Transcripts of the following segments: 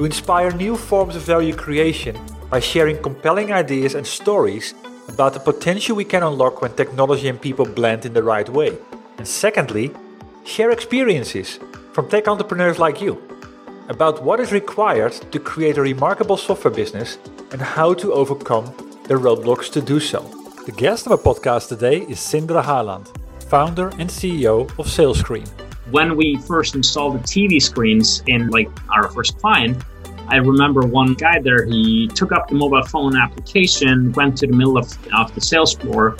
to inspire new forms of value creation by sharing compelling ideas and stories about the potential we can unlock when technology and people blend in the right way. And secondly, share experiences from tech entrepreneurs like you about what is required to create a remarkable software business and how to overcome the roadblocks to do so. The guest of our podcast today is Sindre Haaland, founder and CEO of SalesScreen. When we first installed the TV screens in like our first client, I remember one guy there, he took up the mobile phone application, went to the middle of, of the sales floor,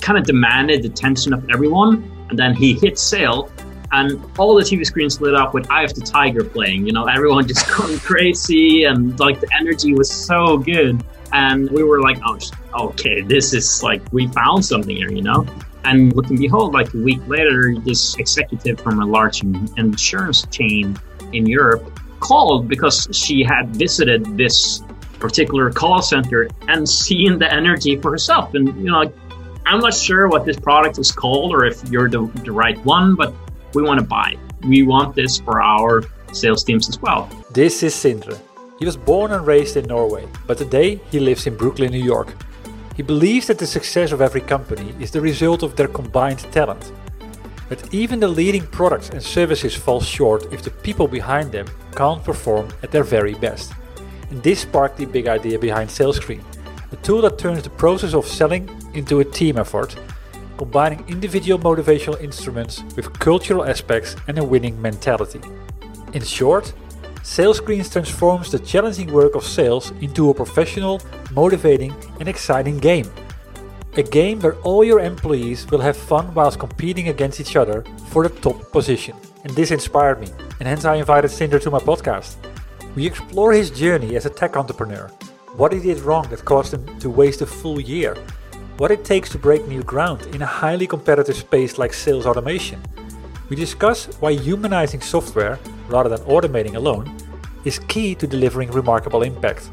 kind of demanded the attention of everyone, and then he hit sale. And all the TV screens lit up with Eye of the Tiger playing, you know, everyone just going crazy and like the energy was so good. And we were like, oh, okay, this is like, we found something here, you know? And look and behold, like a week later, this executive from a large insurance chain in Europe called because she had visited this particular call center and seen the energy for herself. And, you know, I'm not sure what this product is called or if you're the, the right one, but we want to buy. We want this for our sales teams as well. This is Sindre. He was born and raised in Norway, but today he lives in Brooklyn, New York. He believes that the success of every company is the result of their combined talent but even the leading products and services fall short if the people behind them can't perform at their very best. And this sparked the big idea behind SalesScreen, a tool that turns the process of selling into a team effort, combining individual motivational instruments with cultural aspects and a winning mentality. In short, SalesScreen transforms the challenging work of sales into a professional, motivating, and exciting game a game where all your employees will have fun whilst competing against each other for the top position. And this inspired me, and hence I invited Sindre to my podcast. We explore his journey as a tech entrepreneur, what he did wrong that caused him to waste a full year, what it takes to break new ground in a highly competitive space like sales automation. We discuss why humanizing software rather than automating alone is key to delivering remarkable impact.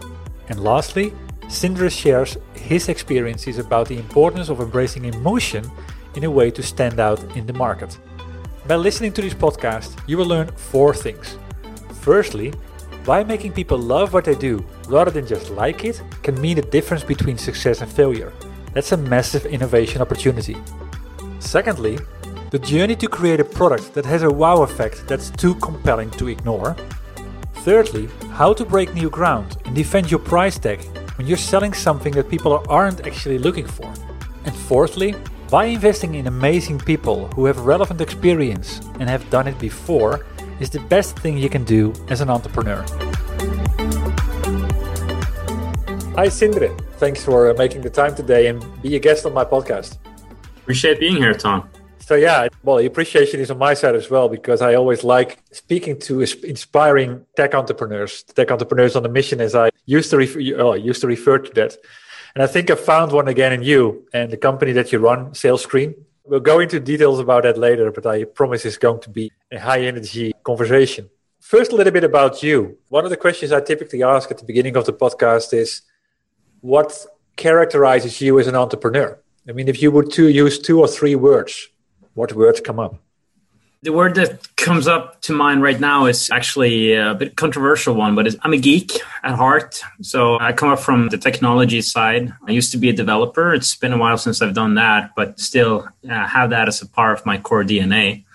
And lastly, Sindre shares his experiences about the importance of embracing emotion in a way to stand out in the market. By listening to this podcast, you will learn four things. Firstly, why making people love what they do rather than just like it can mean the difference between success and failure. That's a massive innovation opportunity. Secondly, the journey to create a product that has a wow effect that's too compelling to ignore. Thirdly, how to break new ground and defend your price tag when you're selling something that people aren't actually looking for. And fourthly, by investing in amazing people who have relevant experience and have done it before is the best thing you can do as an entrepreneur. Hi, Sindre. Thanks for uh, making the time today and be a guest on my podcast. Appreciate being here, Tom. So yeah, well, the appreciation is on my side as well because I always like speaking to inspiring tech entrepreneurs, tech entrepreneurs on a mission, as I used to refer, oh, used to refer to that. And I think I found one again in you and the company that you run, SalesScreen. We'll go into details about that later, but I promise it's going to be a high energy conversation. First, a little bit about you. One of the questions I typically ask at the beginning of the podcast is, what characterizes you as an entrepreneur? I mean, if you would to use two or three words what words come up? The word that comes up to mind right now is actually a bit controversial one, but I'm a geek at heart. So I come up from the technology side. I used to be a developer. It's been a while since I've done that, but still uh, have that as a part of my core DNA.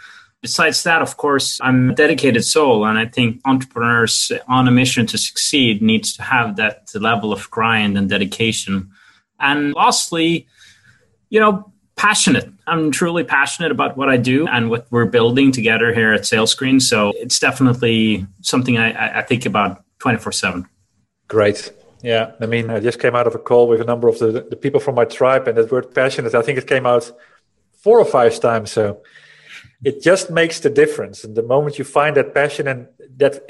Besides that, of course, I'm a dedicated soul, and I think entrepreneurs on a mission to succeed needs to have that level of grind and dedication. And lastly, you know, passionate. I'm truly passionate about what I do and what we're building together here at SalesScreen. So it's definitely something I, I think about 24 7. Great. Yeah. I mean, I just came out of a call with a number of the, the people from my tribe, and that word passionate, I think it came out four or five times. So it just makes the difference. And the moment you find that passion and that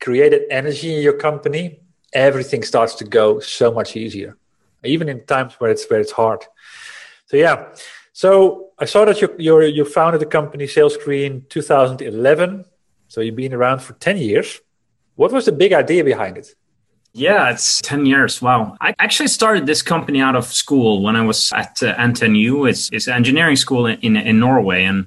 created energy in your company, everything starts to go so much easier, even in times where it's where it's hard. So yeah. So I saw that you you you founded the company SalesScreen 2011. So you've been around for 10 years. What was the big idea behind it? Yeah, it's 10 years. Wow. I actually started this company out of school when I was at uh, NTNU. It's, it's an engineering school in, in, in Norway. And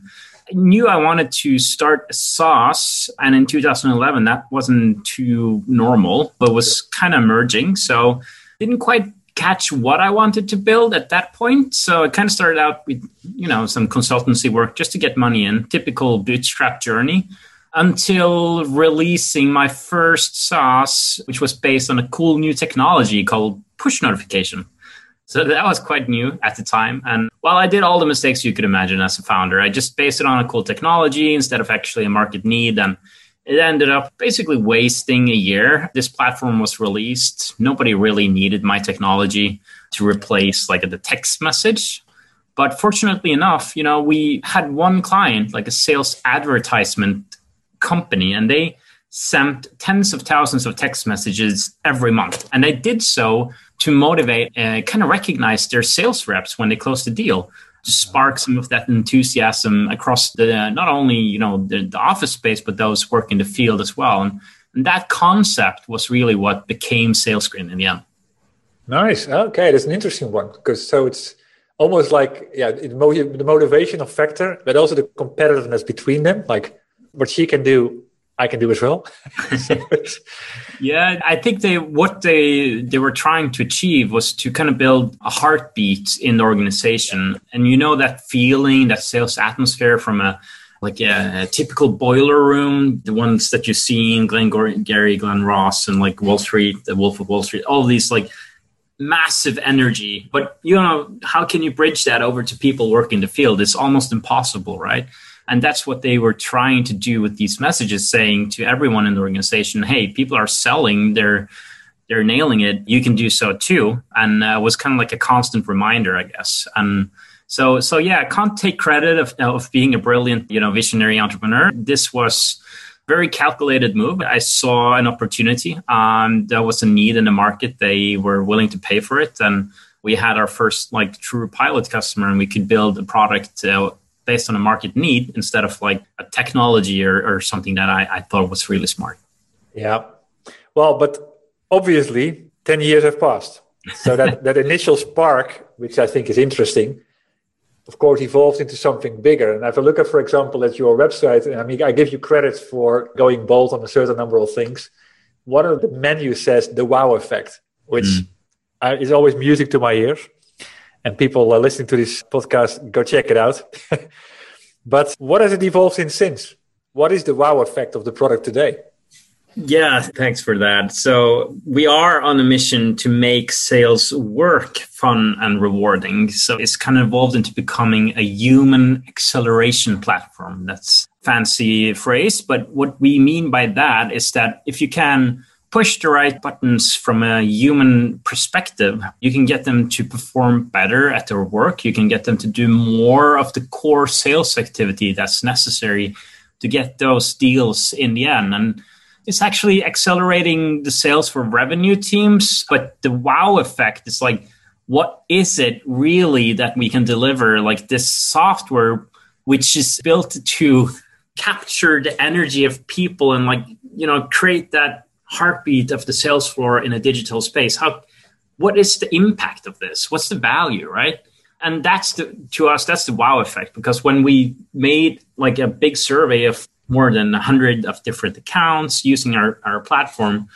I knew I wanted to start a SaaS. And in 2011, that wasn't too normal, but was kind of emerging. So didn't quite catch what I wanted to build at that point. So I kind of started out with, you know, some consultancy work just to get money in, typical bootstrap journey until releasing my first SaaS, which was based on a cool new technology called push notification. So that was quite new at the time. And while I did all the mistakes you could imagine as a founder, I just based it on a cool technology instead of actually a market need. And it ended up basically wasting a year. This platform was released. Nobody really needed my technology to replace like the text message. But fortunately enough, you know, we had one client, like a sales advertisement company, and they sent tens of thousands of text messages every month. And they did so to motivate uh, and kind of recognize their sales reps when they closed the deal spark some of that enthusiasm across the not only you know the, the office space but those work in the field as well. And, and that concept was really what became SalesScreen in the end. Nice. Okay that's an interesting one because so it's almost like yeah it, the motivational factor but also the competitiveness between them like what she can do I can do as well. yeah, I think they what they they were trying to achieve was to kind of build a heartbeat in the organization, and you know that feeling, that sales atmosphere from a like a, a typical boiler room, the ones that you see in Glenn Gary, Glen Ross, and like Wall Street, the Wolf of Wall Street, all these like massive energy. But you know, how can you bridge that over to people working the field? It's almost impossible, right? And that's what they were trying to do with these messages, saying to everyone in the organization, hey, people are selling, they're they're nailing it, you can do so too. And uh, was kind of like a constant reminder, I guess. And so so yeah, I can't take credit of, of being a brilliant, you know, visionary entrepreneur. This was very calculated move. I saw an opportunity. Um, there was a need in the market. They were willing to pay for it, and we had our first like true pilot customer, and we could build a product uh, based on a market need instead of like a technology or, or something that I, I thought was really smart. Yeah. Well, but obviously 10 years have passed. So that, that initial spark, which I think is interesting, of course, evolved into something bigger. And if I look at, for example, at your website, I mean, I give you credit for going bold on a certain number of things. One of the menu says the wow effect, which mm. is always music to my ears and people are listening to this podcast, go check it out. but what has it evolved in since? What is the wow effect of the product today? Yeah, thanks for that. So, we are on a mission to make sales work fun and rewarding. So, it's kind of evolved into becoming a human acceleration platform. That's fancy phrase, but what we mean by that is that if you can push the right buttons from a human perspective, you can get them to perform better at their work. You can get them to do more of the core sales activity that's necessary to get those deals in the end. And it's actually accelerating the sales for revenue teams. But the wow effect is like, what is it really that we can deliver? Like this software, which is built to capture the energy of people and like, you know, create that heartbeat of the sales floor in a digital space how what is the impact of this what's the value right And that's the, to us, that's the wow effect because when we made like a big survey of more than 100 of different accounts using our, our platform,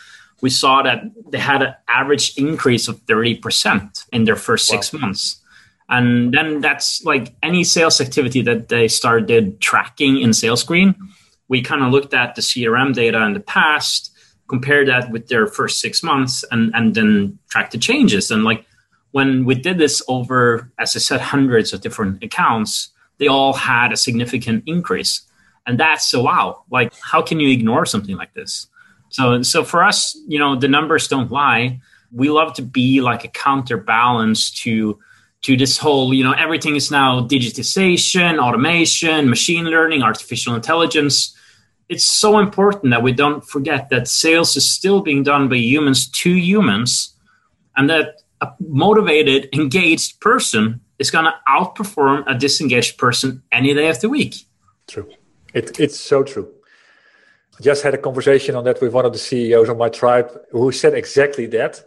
we saw that they had an average increase of 30% in their first wow. six months. And then that's like any sales activity that they started tracking in sales SalesScreen. We kind of looked at the CRM data in the past, compared that with their first six months, and, and then track the changes. And like when we did this over, as I said, hundreds of different accounts, they all had a significant increase. And that's so wow. Like, how can you ignore something like this? So, so for us, you know, the numbers don't lie. We love to be like a counterbalance to to this whole, you know, everything is now digitization, automation, machine learning, artificial intelligence. It's so important that we don't forget that sales is still being done by humans to humans, and that a motivated, engaged person is going to outperform a disengaged person any day of the week. True. It, it's so true. I just had a conversation on that with one of the CEOs of my tribe who said exactly that.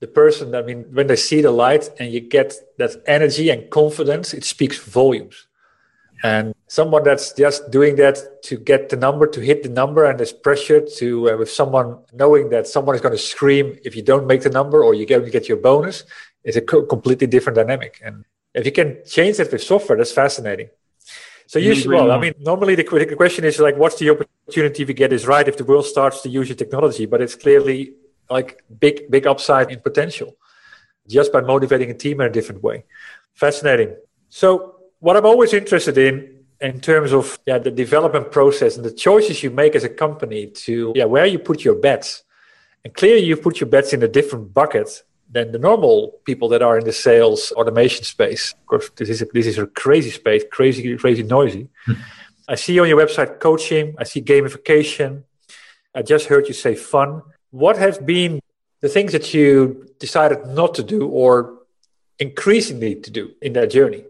The person, I mean, when they see the light and you get that energy and confidence, it speaks volumes. And someone that's just doing that to get the number, to hit the number, and there's pressure to, uh, with someone knowing that someone is going to scream if you don't make the number or you get, get your bonus, is a co- completely different dynamic. And if you can change that with software, that's fascinating. So usually, well, I mean, normally the, the question is like, what's the opportunity we get is right if the world starts to use your technology? But it's clearly like big, big upside in potential just by motivating a team in a different way. Fascinating. So what I'm always interested in in terms of yeah, the development process and the choices you make as a company to yeah, where you put your bets. And clearly you put your bets in a different bucket than the normal people that are in the sales automation space. Of course, this is a, this is a crazy space, crazy, crazy noisy. Hmm. I see on your website coaching, I see gamification. I just heard you say fun. What have been the things that you decided not to do or increasingly to do in that journey?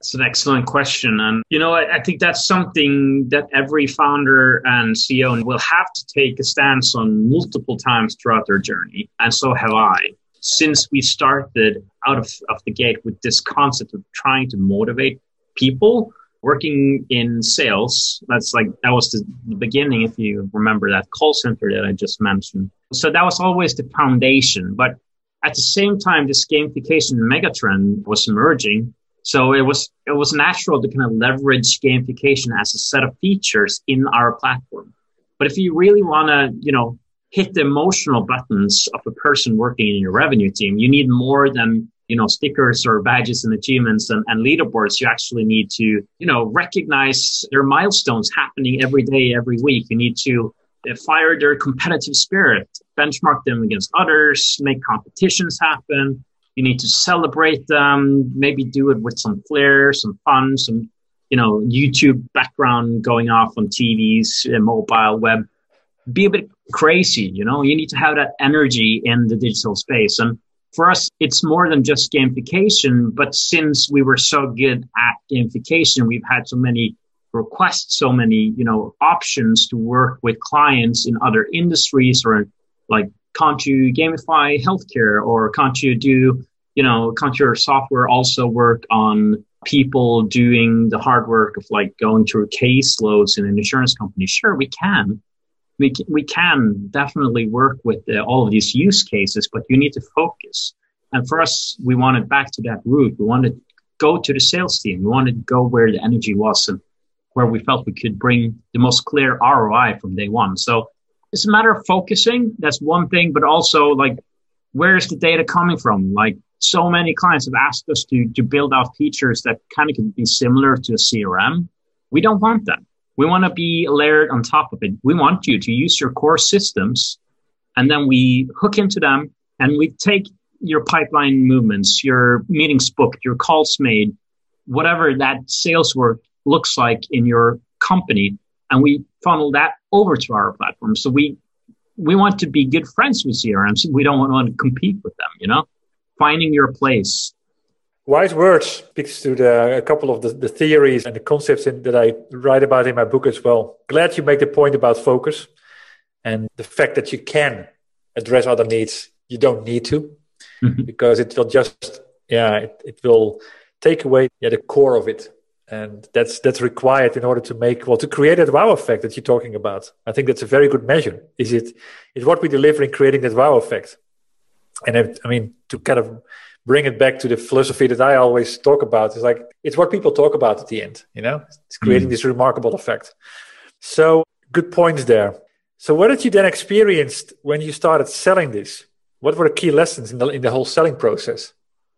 It's an excellent question. And, you know, I, I, think that's something that every founder and CEO will have to take a stance on multiple times throughout their journey. And so have I. Since we started out of, of the gate with this concept of trying to motivate people working in sales, that's like, that was the, the beginning, if you remember that call center that I just mentioned. So that was always the foundation. But at the same time, this gamification megatrend was emerging so it was it was natural to kind of leverage gamification as a set of features in our platform. But if you really want to, you know, hit the emotional buttons of a person working in your revenue team, you need more than you know stickers or badges and achievements and, and leaderboards. You actually need to, you know, recognize their milestones happening every day, every week. You need to uh, fire their competitive spirit, benchmark them against others, make competitions happen, you need to celebrate them, maybe do it with some flair, some fun, some, you know, YouTube background going off on TVs, mobile, web. Be a bit crazy, you know, you need to have that energy in the digital space. And for us, it's more than just gamification, but since we were so good at gamification, we've had so many requests, so many, you know, options to work with clients in other industries or like can't you gamify healthcare or can't you do, you know, can't your software also work on people doing the hard work of like going through caseloads in an insurance company? Sure, we can. We, can, we can definitely work with the, all of these use cases, but you need to focus. And for us, we wanted back to that root. We wanted to go to the sales team. We wanted to go where the energy was and where we felt we could bring the most clear ROI from day one. So it's a matter of focusing. That's one thing, but also like, where's the data coming from? Like, so many clients have asked us to to build out features that kind of can be similar to a CRM. We don't want that. We want to be layered on top of it. We want you to use your core systems, and then we hook into them, and we take your pipeline movements, your meetings booked, your calls made, whatever that sales work looks like in your company, and we funnel that over to our platform. So we we want to be good friends with CRMs. We don't want to compete with them. You know, finding your place. Wise words speaks to the, a couple of the, the theories and the concepts in, that I write about in my book as well. Glad you make the point about focus and the fact that you can address other needs. You don't need to mm-hmm. because it will just, yeah, it, it will take away yeah, the core of it. And that's that's required in order to make well to create that wow effect that you're talking about. I think that's a very good measure. Is it is what we deliver in creating that wow effect? And I, I mean to kind of bring it back to the philosophy that I always talk about is like it's what people talk about at the end. You know, it's creating mm. this remarkable effect. So good points there. So what did you then experience when you started selling this? What were the key lessons in the in the whole selling process?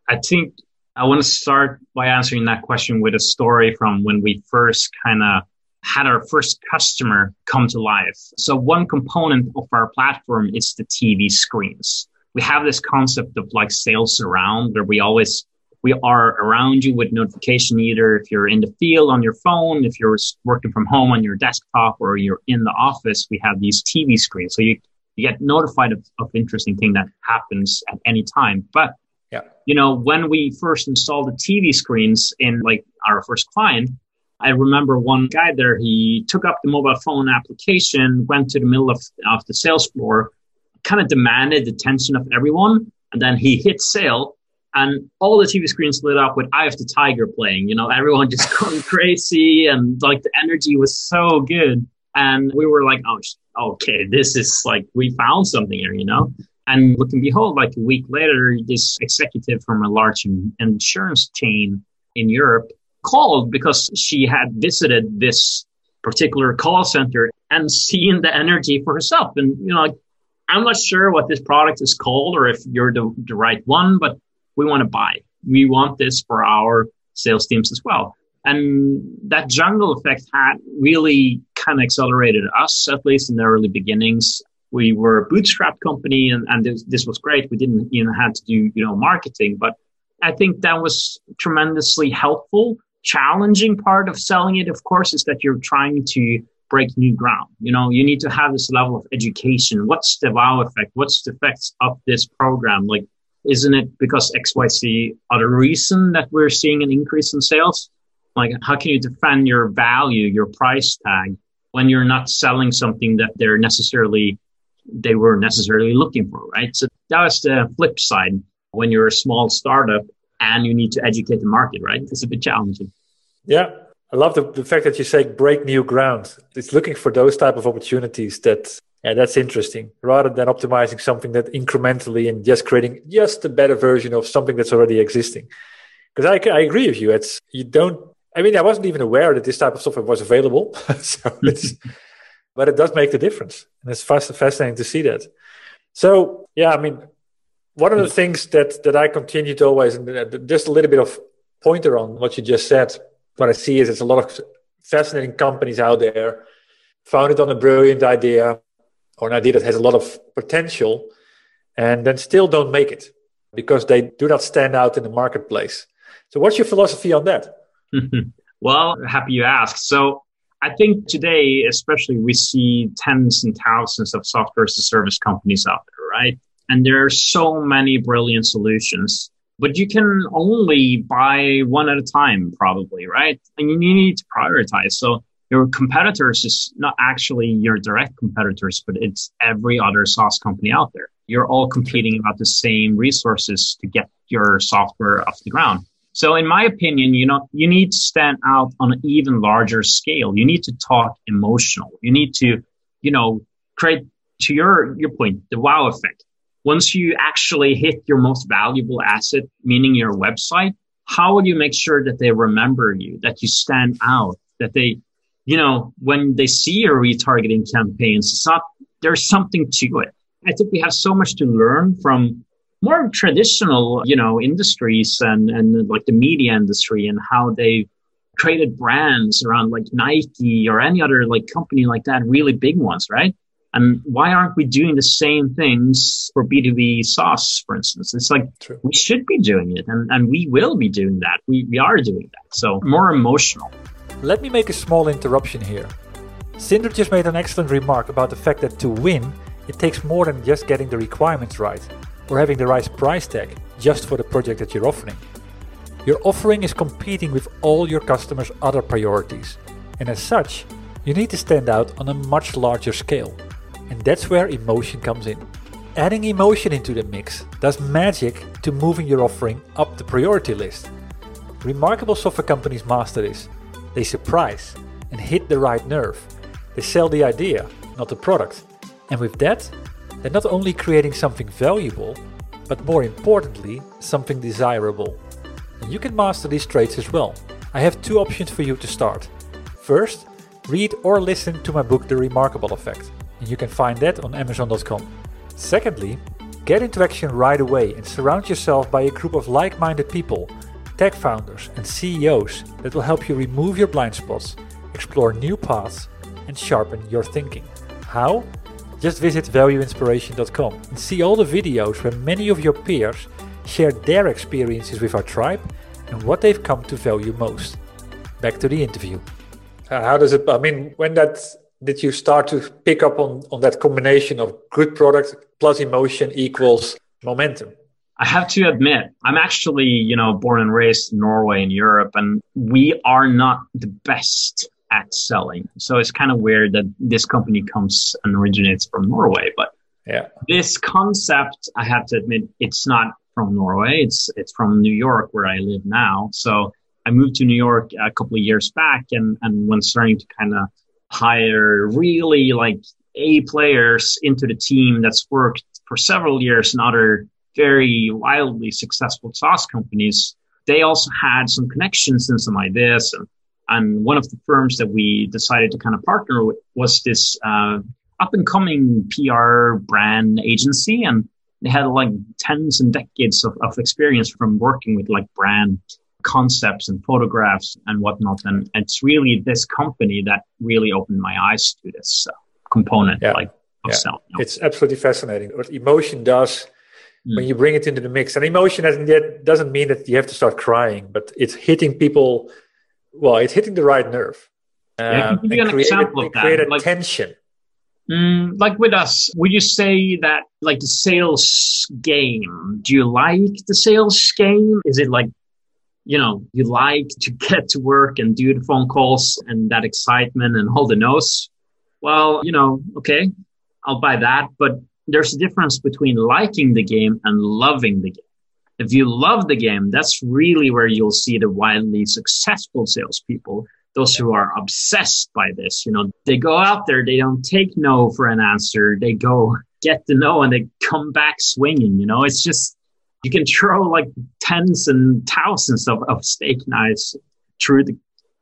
I think I want to start by answering that question with a story from when we first kind of had our first customer come to life. So one component of our platform is the TV screens. We have this concept of like sales around where we always we are around you with notification either if you're in the field on your phone, if you're working from home on your desktop or you're in the office, we have these TV screens. So you, you get notified of, of interesting thing that happens at any time. But yeah. You know, when we first installed the TV screens in like our first client, I remember one guy there, he took up the mobile phone application, went to the middle of, of the sales floor, kind of demanded the attention of everyone. And then he hit sale and all the TV screens lit up with Eye of the Tiger playing, you know, everyone just going crazy and like the energy was so good. And we were like, oh, okay, this is like, we found something here, you know? And look and behold, like a week later, this executive from a large insurance chain in Europe called because she had visited this particular call center and seen the energy for herself. And, you know, like, I'm not sure what this product is called or if you're the, the right one, but we want to buy. We want this for our sales teams as well. And that jungle effect had really kind of accelerated us, at least in the early beginnings we were a bootstrap company and, and this, this was great. We didn't even have to do, you know, marketing, but I think that was tremendously helpful. Challenging part of selling it, of course, is that you're trying to break new ground. You know, you need to have this level of education. What's the wow effect? What's the effects of this program? Like, isn't it because XYZ other reason that we're seeing an increase in sales? Like, how can you defend your value, your price tag when you're not selling something that they're necessarily they were necessarily looking for, right? So that was the flip side when you're a small startup and you need to educate the market, right? It's a bit challenging. Yeah. I love the, the fact that you say break new ground. It's looking for those type of opportunities that yeah, that's interesting. Rather than optimizing something that incrementally and just creating just a better version of something that's already existing. Because I, I agree with you. It's you don't. I mean, I wasn't even aware that this type of software was available. so it's but it does make the difference. And it's fast, fascinating to see that. So, yeah, I mean, one of the things that, that I continue to always, and just a little bit of pointer on what you just said, what I see is there's a lot of fascinating companies out there founded on a brilliant idea or an idea that has a lot of potential and then still don't make it because they do not stand out in the marketplace. So, what's your philosophy on that? well, happy you asked. So, I think today, especially, we see tens and thousands of software as a service companies out there, right? And there are so many brilliant solutions, but you can only buy one at a time, probably, right? And you need to prioritize. So your competitors is not actually your direct competitors, but it's every other SaaS company out there. You're all competing about the same resources to get your software off the ground. So in my opinion, you know, you need to stand out on an even larger scale. You need to talk emotional. You need to, you know, create to your, your point, the wow effect. Once you actually hit your most valuable asset, meaning your website, how will you make sure that they remember you, that you stand out, that they, you know, when they see your retargeting campaigns, it's not, there's something to it. I think we have so much to learn from more traditional, you know, industries and, and like the media industry and how they created brands around like Nike or any other like company like that, really big ones, right? And why aren't we doing the same things for B2B SaaS, for instance? It's like True. we should be doing it and, and we will be doing that. We, we are doing that. So more emotional. Let me make a small interruption here. Sindre just made an excellent remark about the fact that to win, it takes more than just getting the requirements right or having the right price tag just for the project that you're offering. Your offering is competing with all your customers' other priorities, and as such, you need to stand out on a much larger scale. And that's where emotion comes in. Adding emotion into the mix does magic to moving your offering up the priority list. Remarkable software companies master this. They surprise and hit the right nerve. They sell the idea, not the product. And with that, they're not only creating something valuable, but more importantly, something desirable. And you can master these traits as well. I have two options for you to start. First, read or listen to my book The Remarkable Effect, and you can find that on Amazon.com. Secondly, get into action right away and surround yourself by a group of like minded people, tech founders, and CEOs that will help you remove your blind spots, explore new paths, and sharpen your thinking. How? Just visit valueinspiration.com and see all the videos where many of your peers share their experiences with our tribe and what they've come to value most. Back to the interview. How does it, I mean, when that did you start to pick up on, on that combination of good product plus emotion equals momentum? I have to admit, I'm actually, you know, born and raised in Norway in Europe, and we are not the best at selling. So it's kind of weird that this company comes and originates from Norway. But yeah, this concept, I have to admit, it's not from Norway. It's it's from New York where I live now. So I moved to New York a couple of years back, and and when starting to kind of hire really like A players into the team that's worked for several years in other very wildly successful SaaS companies, they also had some connections and some ideas and and one of the firms that we decided to kind of partner with was this uh, up and coming PR brand agency. And they had like tens and decades of, of experience from working with like brand concepts and photographs and whatnot. And it's really this company that really opened my eyes to this uh, component yeah. like of yeah. selling. It's absolutely fascinating what emotion does mm. when you bring it into the mix. And emotion doesn't, yet, doesn't mean that you have to start crying, but it's hitting people well, it's hitting the right nerve. Yeah, um, give you an create, example of that. Create a like, tension. Mm, like with us, would you say that like the sales game? Do you like the sales game? Is it like, you know, you like to get to work and do the phone calls and that excitement and hold the nose? Well, you know, okay, I'll buy that. But there's a difference between liking the game and loving the game. If you love the game, that's really where you'll see the wildly successful salespeople. Those who are obsessed by this, you know, they go out there, they don't take no for an answer. They go get the no and they come back swinging. You know, it's just, you can throw like tens and thousands of, of steak knives through the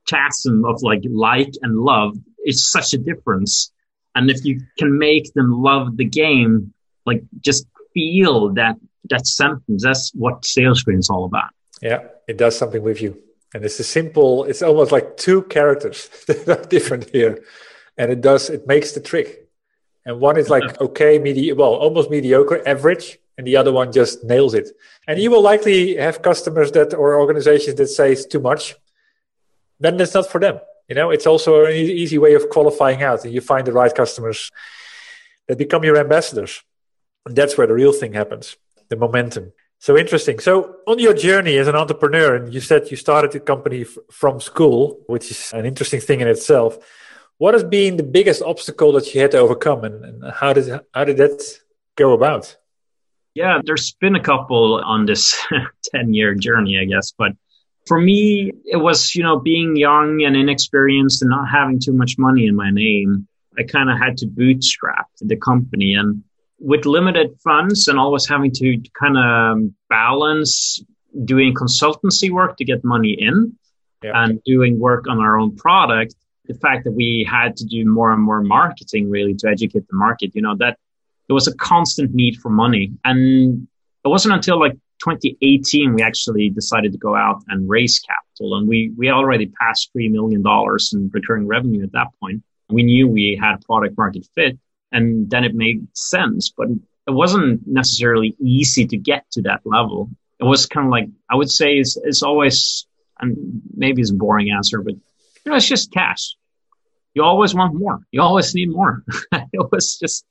chasm of like like and love. It's such a difference. And if you can make them love the game, like just feel that that sentence. That's what SalesScreen is all about. Yeah, it does something with you. And it's a simple, it's almost like two characters that are different here. And it does, it makes the trick. And one is like, okay, medi- well, almost mediocre, average. And the other one just nails it. And you will likely have customers that, or organizations that say it's too much. Then it's not for them. You know, it's also an easy way of qualifying out. And you find the right customers that become your ambassadors. And that's where the real thing happens the momentum. So interesting. So on your journey as an entrepreneur, and you said you started the company f- from school, which is an interesting thing in itself. What has been the biggest obstacle that you had to overcome, and, and how did how did that go about? Yeah, there's been a couple on this 10 year journey, I guess. But for me, it was, you know, being young and inexperienced and not having too much money in my name. I kind of had to bootstrap the company. And with limited funds and always having to kind of um, balance doing consultancy work to get money in yeah. and doing work on our own product the fact that we had to do more and more marketing really to educate the market you know that there was a constant need for money. And it wasn't until like 2018 we actually decided to go out and raise capital. And we we already passed 3 million dollars in recurring revenue at that point. We knew we had product market fit and then it made sense. But it wasn't necessarily easy to get to that level. It was kind of like I would say it's, it's always, and maybe it's a boring answer, but you know, it's just cash. You always want more. You always need more. it was just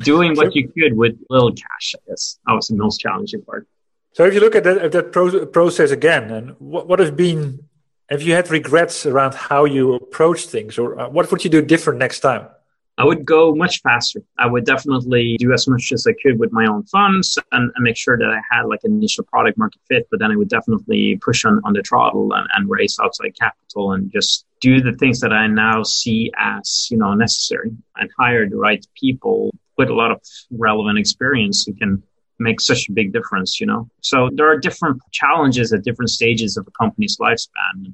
doing what you could with little cash. I guess that was the most challenging part. So if you look at that, at that pro- process again, and what, what has been, have you had regrets around how you approach things, or uh, what would you do different next time? I would go much faster. I would definitely do as much as I could with my own funds and, and make sure that I had like initial product market fit, but then I would definitely push on, on the throttle and, and raise outside capital and just do the things that I now see as, you know, necessary and hire the right people with a lot of relevant experience who can make such a big difference, you know? So there are different challenges at different stages of a company's lifespan.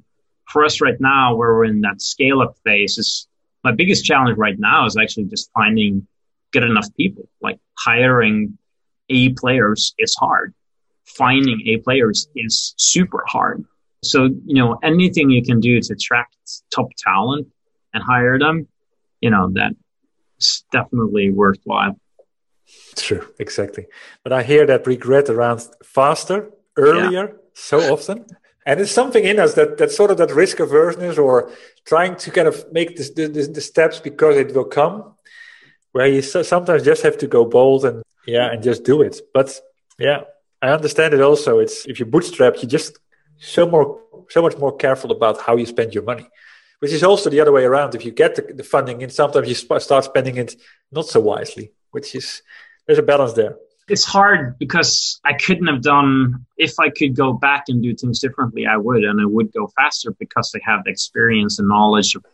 For us right now, where we're in that scale up phase is my biggest challenge right now is actually just finding good enough people. Like hiring A players is hard. Finding A players is super hard. So, you know, anything you can do to attract top talent and hire them, you know, that's definitely worthwhile. True, exactly. But I hear that regret around faster, earlier, yeah. so often. And it's something in us that, that sort of that risk aversion or trying to kind of make this, the steps because it will come, where you sometimes just have to go bold and yeah, and just do it. But yeah, I understand it also. It's if you bootstrap, you just so more so much more careful about how you spend your money, which is also the other way around. If you get the, the funding, and sometimes you sp- start spending it not so wisely, which is there's a balance there it's hard because I couldn't have done if I could go back and do things differently, I would, and I would go faster because I have the experience and knowledge of,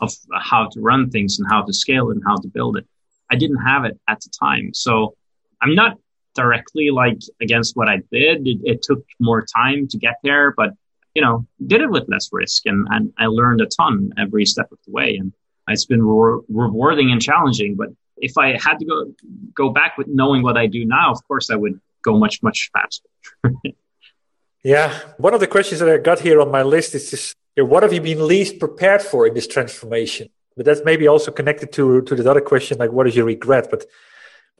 of how to run things and how to scale it and how to build it. I didn't have it at the time, so I'm not directly like against what I did. It, it took more time to get there, but you know, did it with less risk, and, and I learned a ton every step of the way, and it's been re- rewarding and challenging, but if I had to go go back with knowing what I do now, of course I would go much much faster. yeah, one of the questions that I got here on my list is just what have you been least prepared for in this transformation? But that's maybe also connected to to the other question, like what is your regret? But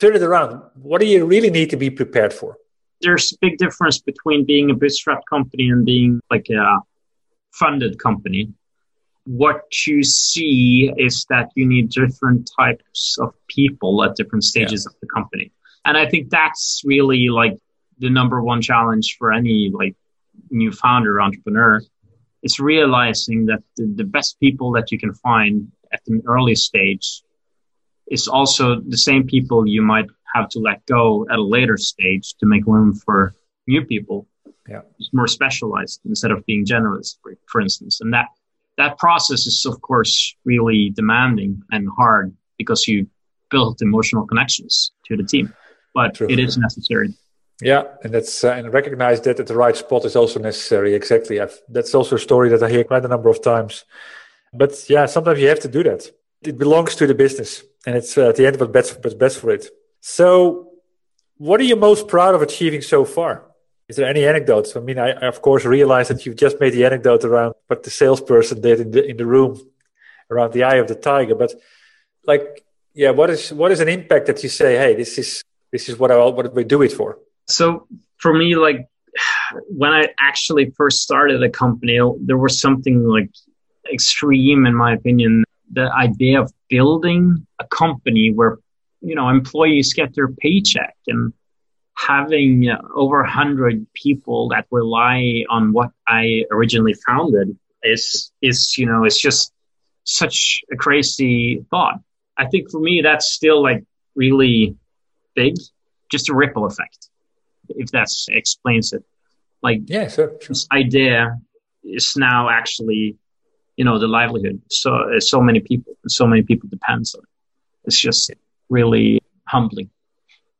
turn it around. What do you really need to be prepared for? There's a big difference between being a bootstrap company and being like a funded company what you see is that you need different types of people at different stages yeah. of the company. And I think that's really like the number one challenge for any like new founder entrepreneur. It's realizing that the, the best people that you can find at an early stage is also the same people you might have to let go at a later stage to make room for new people. Yeah. More specialized instead of being generalist, for, for instance. And that that process is of course really demanding and hard because you build emotional connections to the team but True. it is necessary. Yeah and that's uh, and recognize that at the right spot is also necessary. Exactly. I've, that's also a story that i hear quite a number of times. But yeah sometimes you have to do that. It belongs to the business and it's uh, at the end what's best, what's best for it. So what are you most proud of achieving so far is there any anecdotes? I mean, I, I, of course realize that you've just made the anecdote around what the salesperson did in the in the room around the eye of the tiger, but like, yeah, what is what is an impact that you say, hey, this is this is what I what we do it for? So for me, like when I actually first started the company, there was something like extreme, in my opinion. The idea of building a company where you know employees get their paycheck and having over 100 people that rely on what I originally founded is, is, you know, it's just such a crazy thought. I think for me, that's still like really big, just a ripple effect, if that explains it. Like, yeah, sure, sure. this idea is now actually, you know, the livelihood. So, so many people, so many people depends on it. It's just really humbling.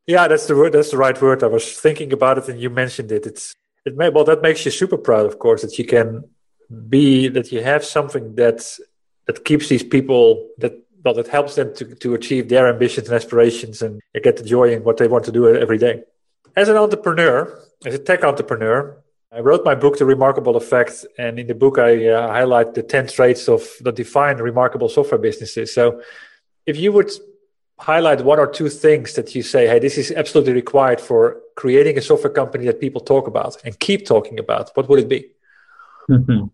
Yeah, that's the word. That's the right word. I was thinking about it, and you mentioned it. It's it may well that makes you super proud, of course, that you can be that you have something that that keeps these people that well that helps them to to achieve their ambitions and aspirations and get the joy in what they want to do every day. As an entrepreneur, as a tech entrepreneur, I wrote my book, The Remarkable Effect, and in the book I uh, highlight the ten traits of that define remarkable software businesses. So, if you would highlight one or two things that you say, hey, this is absolutely required for creating a software company that people talk about and keep talking about, what would it be? Mm-hmm.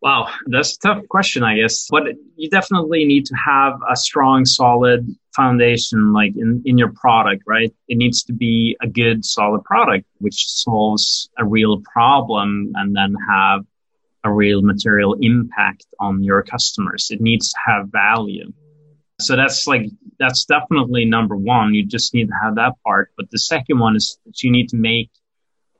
Wow, that's a tough question, I guess. But you definitely need to have a strong, solid foundation, like in, in your product, right? It needs to be a good, solid product, which solves a real problem and then have a real material impact on your customers. It needs to have value So that's like, that's definitely number one. You just need to have that part. But the second one is that you need to make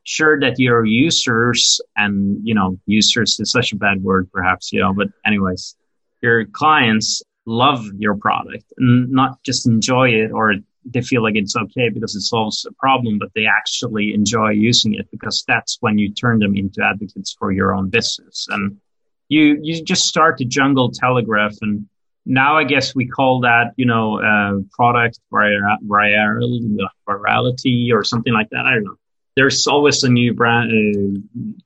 sure that your users and, you know, users is such a bad word, perhaps, you know, but anyways, your clients love your product and not just enjoy it or they feel like it's okay because it solves a problem, but they actually enjoy using it because that's when you turn them into advocates for your own business. And you, you just start to jungle telegraph. And now I guess we call that, you know, uh, product virality or something like that. I don't know. There's always a new brand, uh,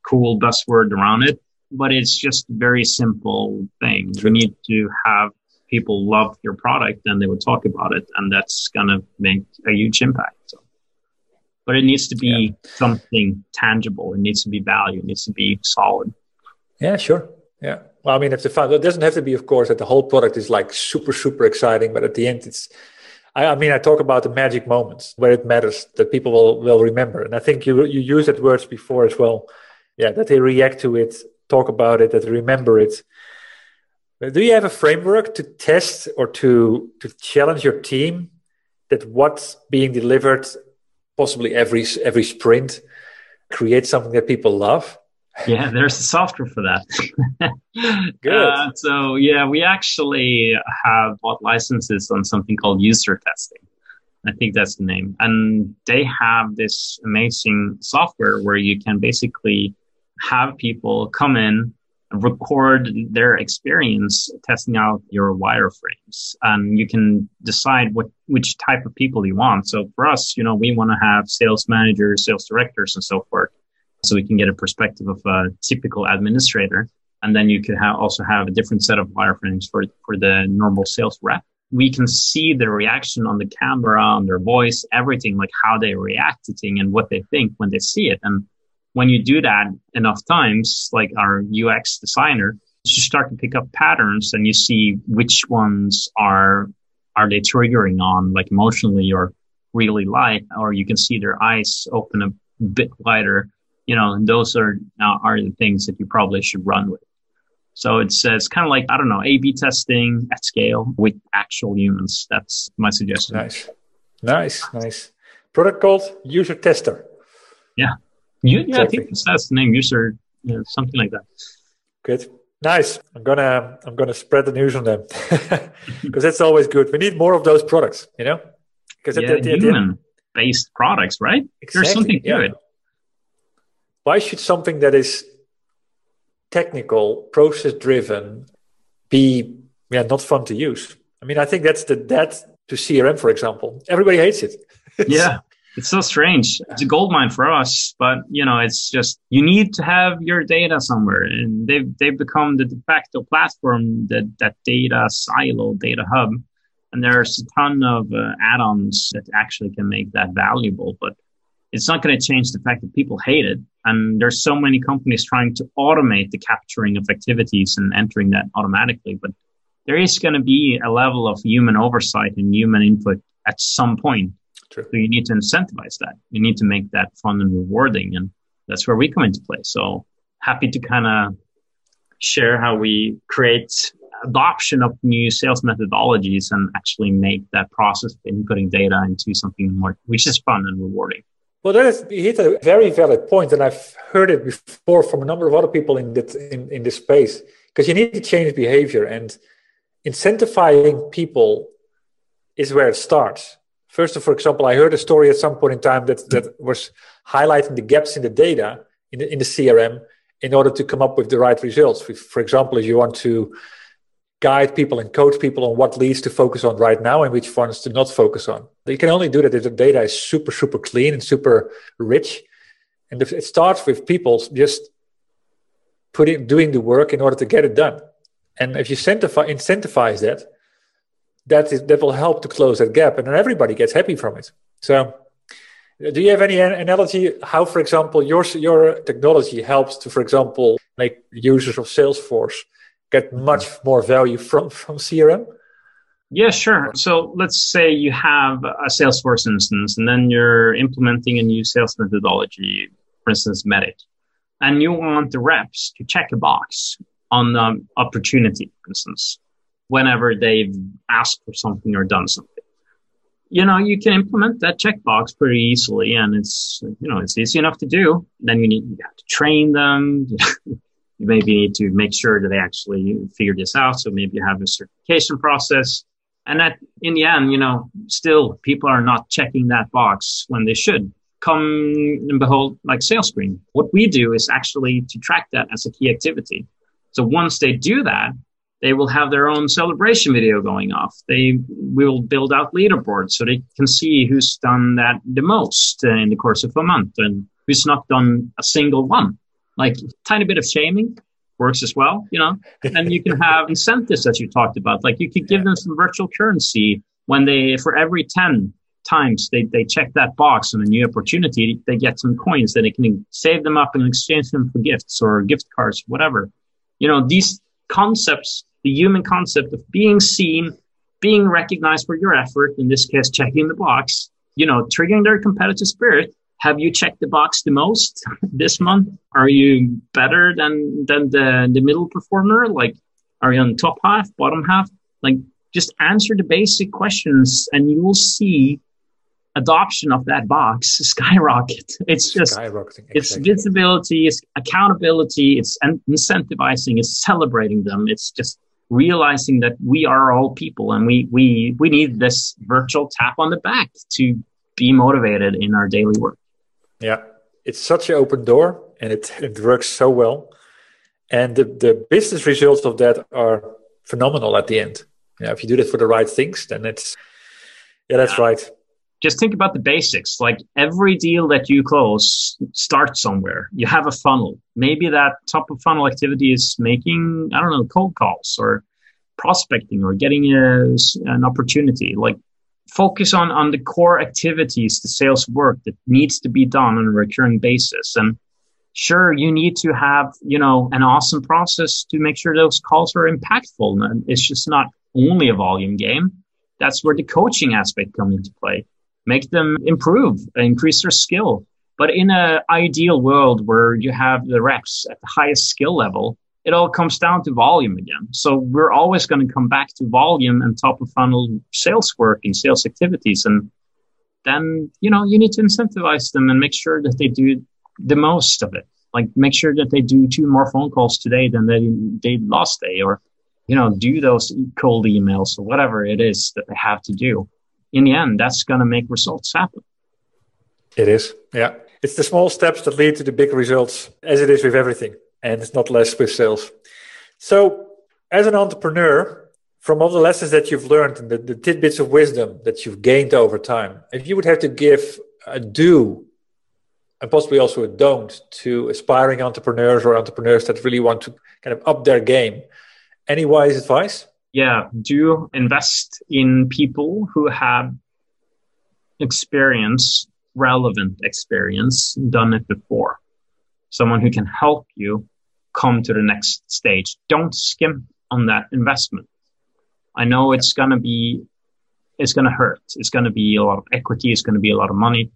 cool buzzword around it, but it's just a very simple thing. You need to have people love your product, and they would talk about it, and that's gonna make a huge impact. So, but it needs to be yeah. something tangible. It needs to be value. It needs to be solid. Yeah, sure. Yeah. Well, I mean, if the fun, it doesn't have to be, of course, that the whole product is like super, super exciting, but at the end, it's. I, I mean, I talk about the magic moments where it matters that people will will remember, and I think you you used that words before as well. Yeah, that they react to it, talk about it, that they remember it. Do you have a framework to test or to to challenge your team that what's being delivered, possibly every every sprint, creates something that people love? Yeah, there's a software for that. Good. Uh, so yeah, we actually have bought licenses on something called user testing. I think that's the name, and they have this amazing software where you can basically have people come in record their experience testing out your wireframes and you can decide what which type of people you want so for us you know we want to have sales managers sales directors and so forth so we can get a perspective of a typical administrator. And then you could have also have a different set of wireframes for for the normal sales rep. We can see the reaction on the camera on their voice everything like how they react to thing and what they think when they see it. And when you do that enough times, like our UX designer, you start to pick up patterns and you see which ones are are they triggering on like emotionally or really light, or you can see their eyes open a bit wider. You know, and those are uh, are the things that you probably should run with. So it's uh, it's kind of like I don't know A/B testing at scale with actual humans. That's my suggestion. Nice, nice, nice. Product called User Tester. Yeah. You, yeah. I think that's the name, user, you know, something like that. Good. Nice. I'm gonna I'm gonna spread the news on them because that's always good. We need more of those products, you know. Because yeah, human based products, right? Exactly, There's something yeah. it. Why should something that is technical, process driven, be yeah not fun to use? I mean, I think that's the that to CRM, for example. Everybody hates it. yeah, it's so strange. It's a gold mine for us, but you know, it's just you need to have your data somewhere, and they've they've become the de facto platform that that data silo, data hub, and there's a ton of uh, add-ons that actually can make that valuable. But it's not going to change the fact that people hate it, and there's so many companies trying to automate the capturing of activities and entering that automatically, but there is going to be a level of human oversight and human input at some point True. So you need to incentivize that. You need to make that fun and rewarding. And that's where we come into play. So happy to kind of share how we create adoption of new sales methodologies and actually make that process of inputting data into something more, which is fun and rewarding. Well, that is, hit a very valid point, and I've heard it before from a number of other people in that in, in this space. Because you need to change behavior, and incentivizing people is where it starts. First, of, for example, I heard a story at some point in time that, that was highlighting the gaps in the data in the, in the CRM in order to come up with the right results. For example, if you want to guide people and coach people on what leads to focus on right now and which ones to not focus on. You can only do that if the data is super, super clean and super rich. And it starts with people just putting doing the work in order to get it done. And if you incentivize, incentivize that, that is that will help to close that gap, and then everybody gets happy from it. So, uh, do you have any analogy how, for example, your your technology helps to, for example, make users of Salesforce get mm-hmm. much more value from from CRM? Yeah, sure. So let's say you have a Salesforce instance, and then you're implementing a new sales methodology, for instance, MEDDIC, and you want the reps to check a box on the opportunity, for instance whenever they've asked for something or done something. You know, you can implement that checkbox pretty easily and it's, you know, it's easy enough to do. Then you need, you have to train them. you maybe need to make sure that they actually figure this out. So maybe you have a certification process. And that in the end, you know, still people are not checking that box when they should come and behold like SalesScreen. What we do is actually to track that as a key activity. So once they do that, they will have their own celebration video going off. They will build out leaderboards so they can see who's done that the most in the course of a month and who's not done a single one. Like tiny bit of shaming works as well, you know, and you can have incentives as you talked about. Like you could give them some virtual currency when they, for every 10 times they, they check that box on a new opportunity, they get some coins that they can save them up and exchange them for gifts or gift cards, whatever. You know, these concepts, the human concept of being seen, being recognized for your effort, in this case, checking the box, you know, triggering their competitive spirit. Have you checked the box the most this month? Are you better than, than the, the middle performer? Like, are you on top half, bottom half? Like, just answer the basic questions and you will see adoption of that box skyrocket. It's just. Exactly. It's visibility, it's accountability, it's incentivizing, it's celebrating them. It's just realizing that we are all people and we we we need this virtual tap on the back to be motivated in our daily work. Yeah, it's such an open door and it, it works so well. And the, the business results of that are phenomenal at the end. Yeah, if you do that for the right things, then it's yeah, that's yeah. right just think about the basics. Like every deal that you close starts somewhere. You have a funnel. Maybe that top of funnel activity is making, I don't know, cold calls or prospecting or getting a, an opportunity. Like focus on, on the core activities, the sales work that needs to be done on a recurring basis. And sure, you need to have, you know, an awesome process to make sure those calls are impactful. And it's just not only a volume game. That's where the coaching aspect comes into play make them improve, increase their skill. But in an ideal world where you have the reps at the highest skill level, it all comes down to volume again. So we're always going to come back to volume and top of funnel sales work and sales activities. And then, you know, you need to incentivize them and make sure that they do the most of it. Like make sure that they do two more phone calls today than they did last day or, you know, do those cold emails or whatever it is that they have to do in the end, that's going to make results happen. It is. Yeah. It's the small steps that lead to the big results, as it is with everything. And it's not less with sales. So, as an entrepreneur, from all the lessons that you've learned and the, the tidbits of wisdom that you've gained over time, if you would have to give a do and possibly also a don't to aspiring entrepreneurs or entrepreneurs that really want to kind of up their game, any wise advice? yeah, do invest in people who have experience, relevant experience, done it before. Someone who can help you come to the next stage. Don't skimp on that investment. I know it's going to be, it's going to hurt. It's going to be a lot of equity. It's going to be a lot of money.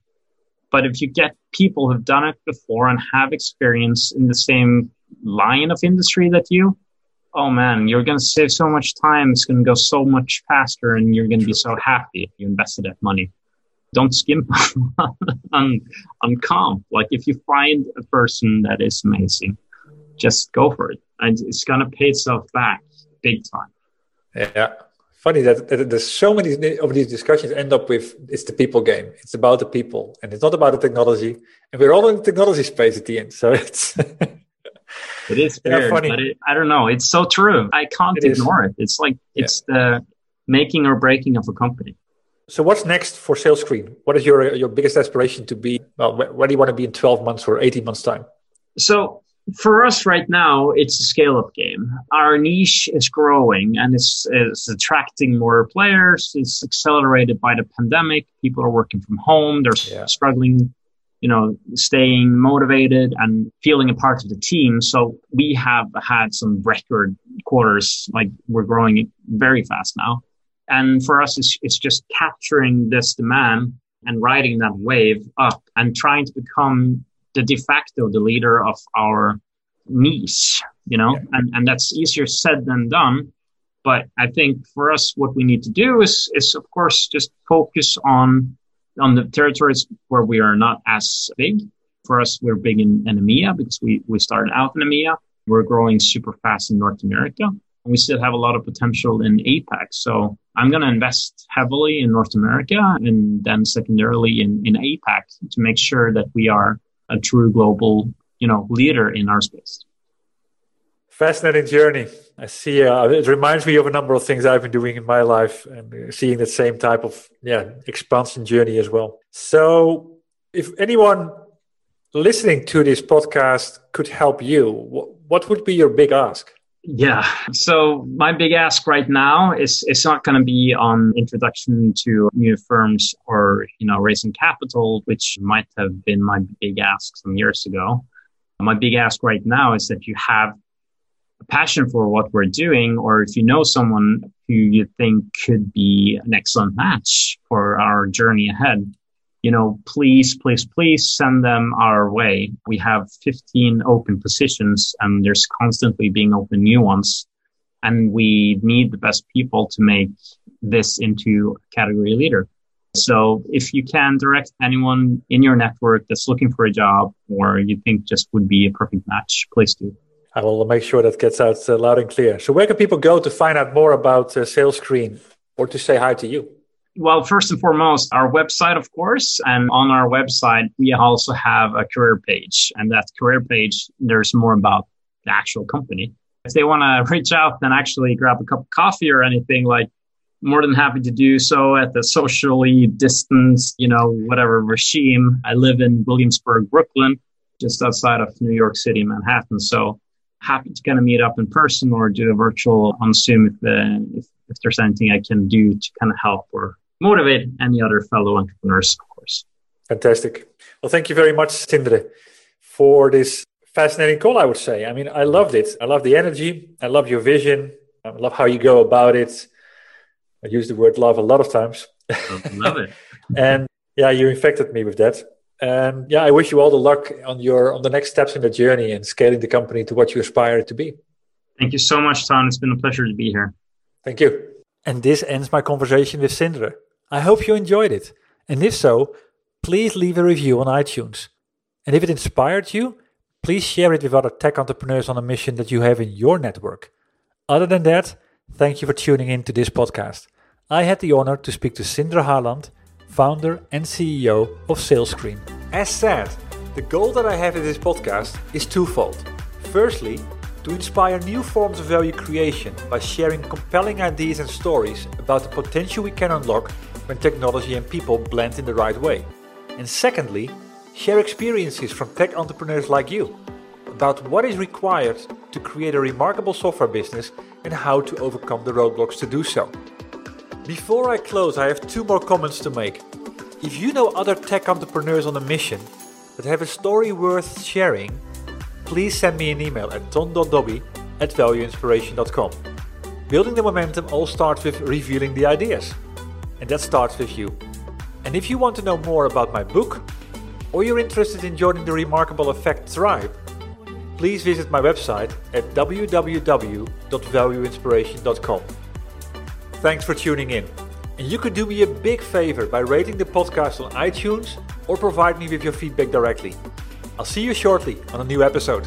But if you get people who've done it before and have experience in the same line of industry that you, oh man, you're going to save so much time. It's going to go so much faster and you're going to be so happy if you invested that money. Don't skimp on, on comp. Like if you find a person that is amazing, just go for it. And it's going to pay itself back big time. Yeah. Funny that, that there's so many of these discussions end up with it's the people game. It's about the people and it's not about the technology. And we're all in the technology space at the end. So it's It is weird, yeah, but it, I don't know. It's so true. I can't it ignore is. it. It's like it's yeah. the making or breaking of a company. So what's next for SalesScreen? What is your uh, your biggest aspiration to be? Well, where, where do you want to be in 12 months or 18 months time? So for us right now, it's a scale up game. Our niche is growing and it's, it's attracting more players. It's accelerated by the pandemic. People are working from home. They're yeah. struggling you know, staying motivated and feeling a part of the team. So we have had some record quarters, like we're growing very fast now. And for us, it's, it's just capturing this demand and riding that wave up and trying to become the de facto, the leader of our niche, you know, yeah. and, and that's easier said than done. But I think for us, what we need to do is, is of course, just focus on, on the territories where we are not as big. For us, we're big in, in EMEA because we, we started out in EMEA. We're growing super fast in North America. We still have a lot of potential in APAC. So I'm going to invest heavily in North America and then secondarily in, in APAC to make sure that we are a true global, you know, leader in our space. Fascinating journey. I see. Uh, it reminds me of a number of things I've been doing in my life and seeing the same type of yeah expansion journey as well. So, if anyone listening to this podcast could help you, what would be your big ask? Yeah. So my big ask right now is it's not going to be on introduction to new firms or you know raising capital, which might have been my big ask some years ago. My big ask right now is that you have a passion for what we're doing, or if you know someone who you think could be an excellent match for our journey ahead, you know, please, please, please send them our way. We have 15 open positions and there's constantly being open new ones. And we need the best people to make this into a category leader. So if you can direct anyone in your network that's looking for a job or you think just would be a perfect match, please do. I will make sure that gets out uh, loud and clear. So where can people go to find out more about uh, SalesScreen or to say hi to you? Well, first and foremost, our website, of course. And on our website, we also have a career page. And that career page, there's more about the actual company. If they want to reach out and actually grab a cup of coffee or anything, like more than happy to do so at the socially distanced, you know, whatever regime. I live in Williamsburg, Brooklyn, just outside of New York City, Manhattan. So happy to kind of meet up in person or do a virtual on Zoom if, the, if, if there's anything I can do to kind of help or motivate any other fellow entrepreneurs, of course. Fantastic. Well, thank you very much, Sindre, for this fascinating call, I would say. I mean, I loved it. I love the energy. I love your vision. I love how you go about it. I use the word love a lot of times. Oh, love it. and yeah, you infected me with that. And yeah, I wish you all the luck on your on the next steps in the journey and scaling the company to what you aspire it to be. Thank you so much, Ton. It's been a pleasure to be here. Thank you. And this ends my conversation with Sindre. I hope you enjoyed it. And if so, please leave a review on iTunes. And if it inspired you, please share it with other tech entrepreneurs on a mission that you have in your network. Other than that, thank you for tuning in to this podcast. I had the honor to speak to Sindre Haaland, founder and CEO of SalesScreen. As said, the goal that I have in this podcast is twofold. Firstly, to inspire new forms of value creation by sharing compelling ideas and stories about the potential we can unlock when technology and people blend in the right way. And secondly, share experiences from tech entrepreneurs like you about what is required to create a remarkable software business and how to overcome the roadblocks to do so. Before I close, I have two more comments to make. If you know other tech entrepreneurs on a mission that have a story worth sharing, please send me an email at ton.dobbe at valueinspiration.com. Building the momentum all starts with revealing the ideas and that starts with you. And if you want to know more about my book, or you're interested in joining the Remarkable Effect tribe, please visit my website at www.valueinspiration.com. Thanks for tuning in. And you could do me a big favor by rating the podcast on iTunes or provide me with your feedback directly. I'll see you shortly on a new episode.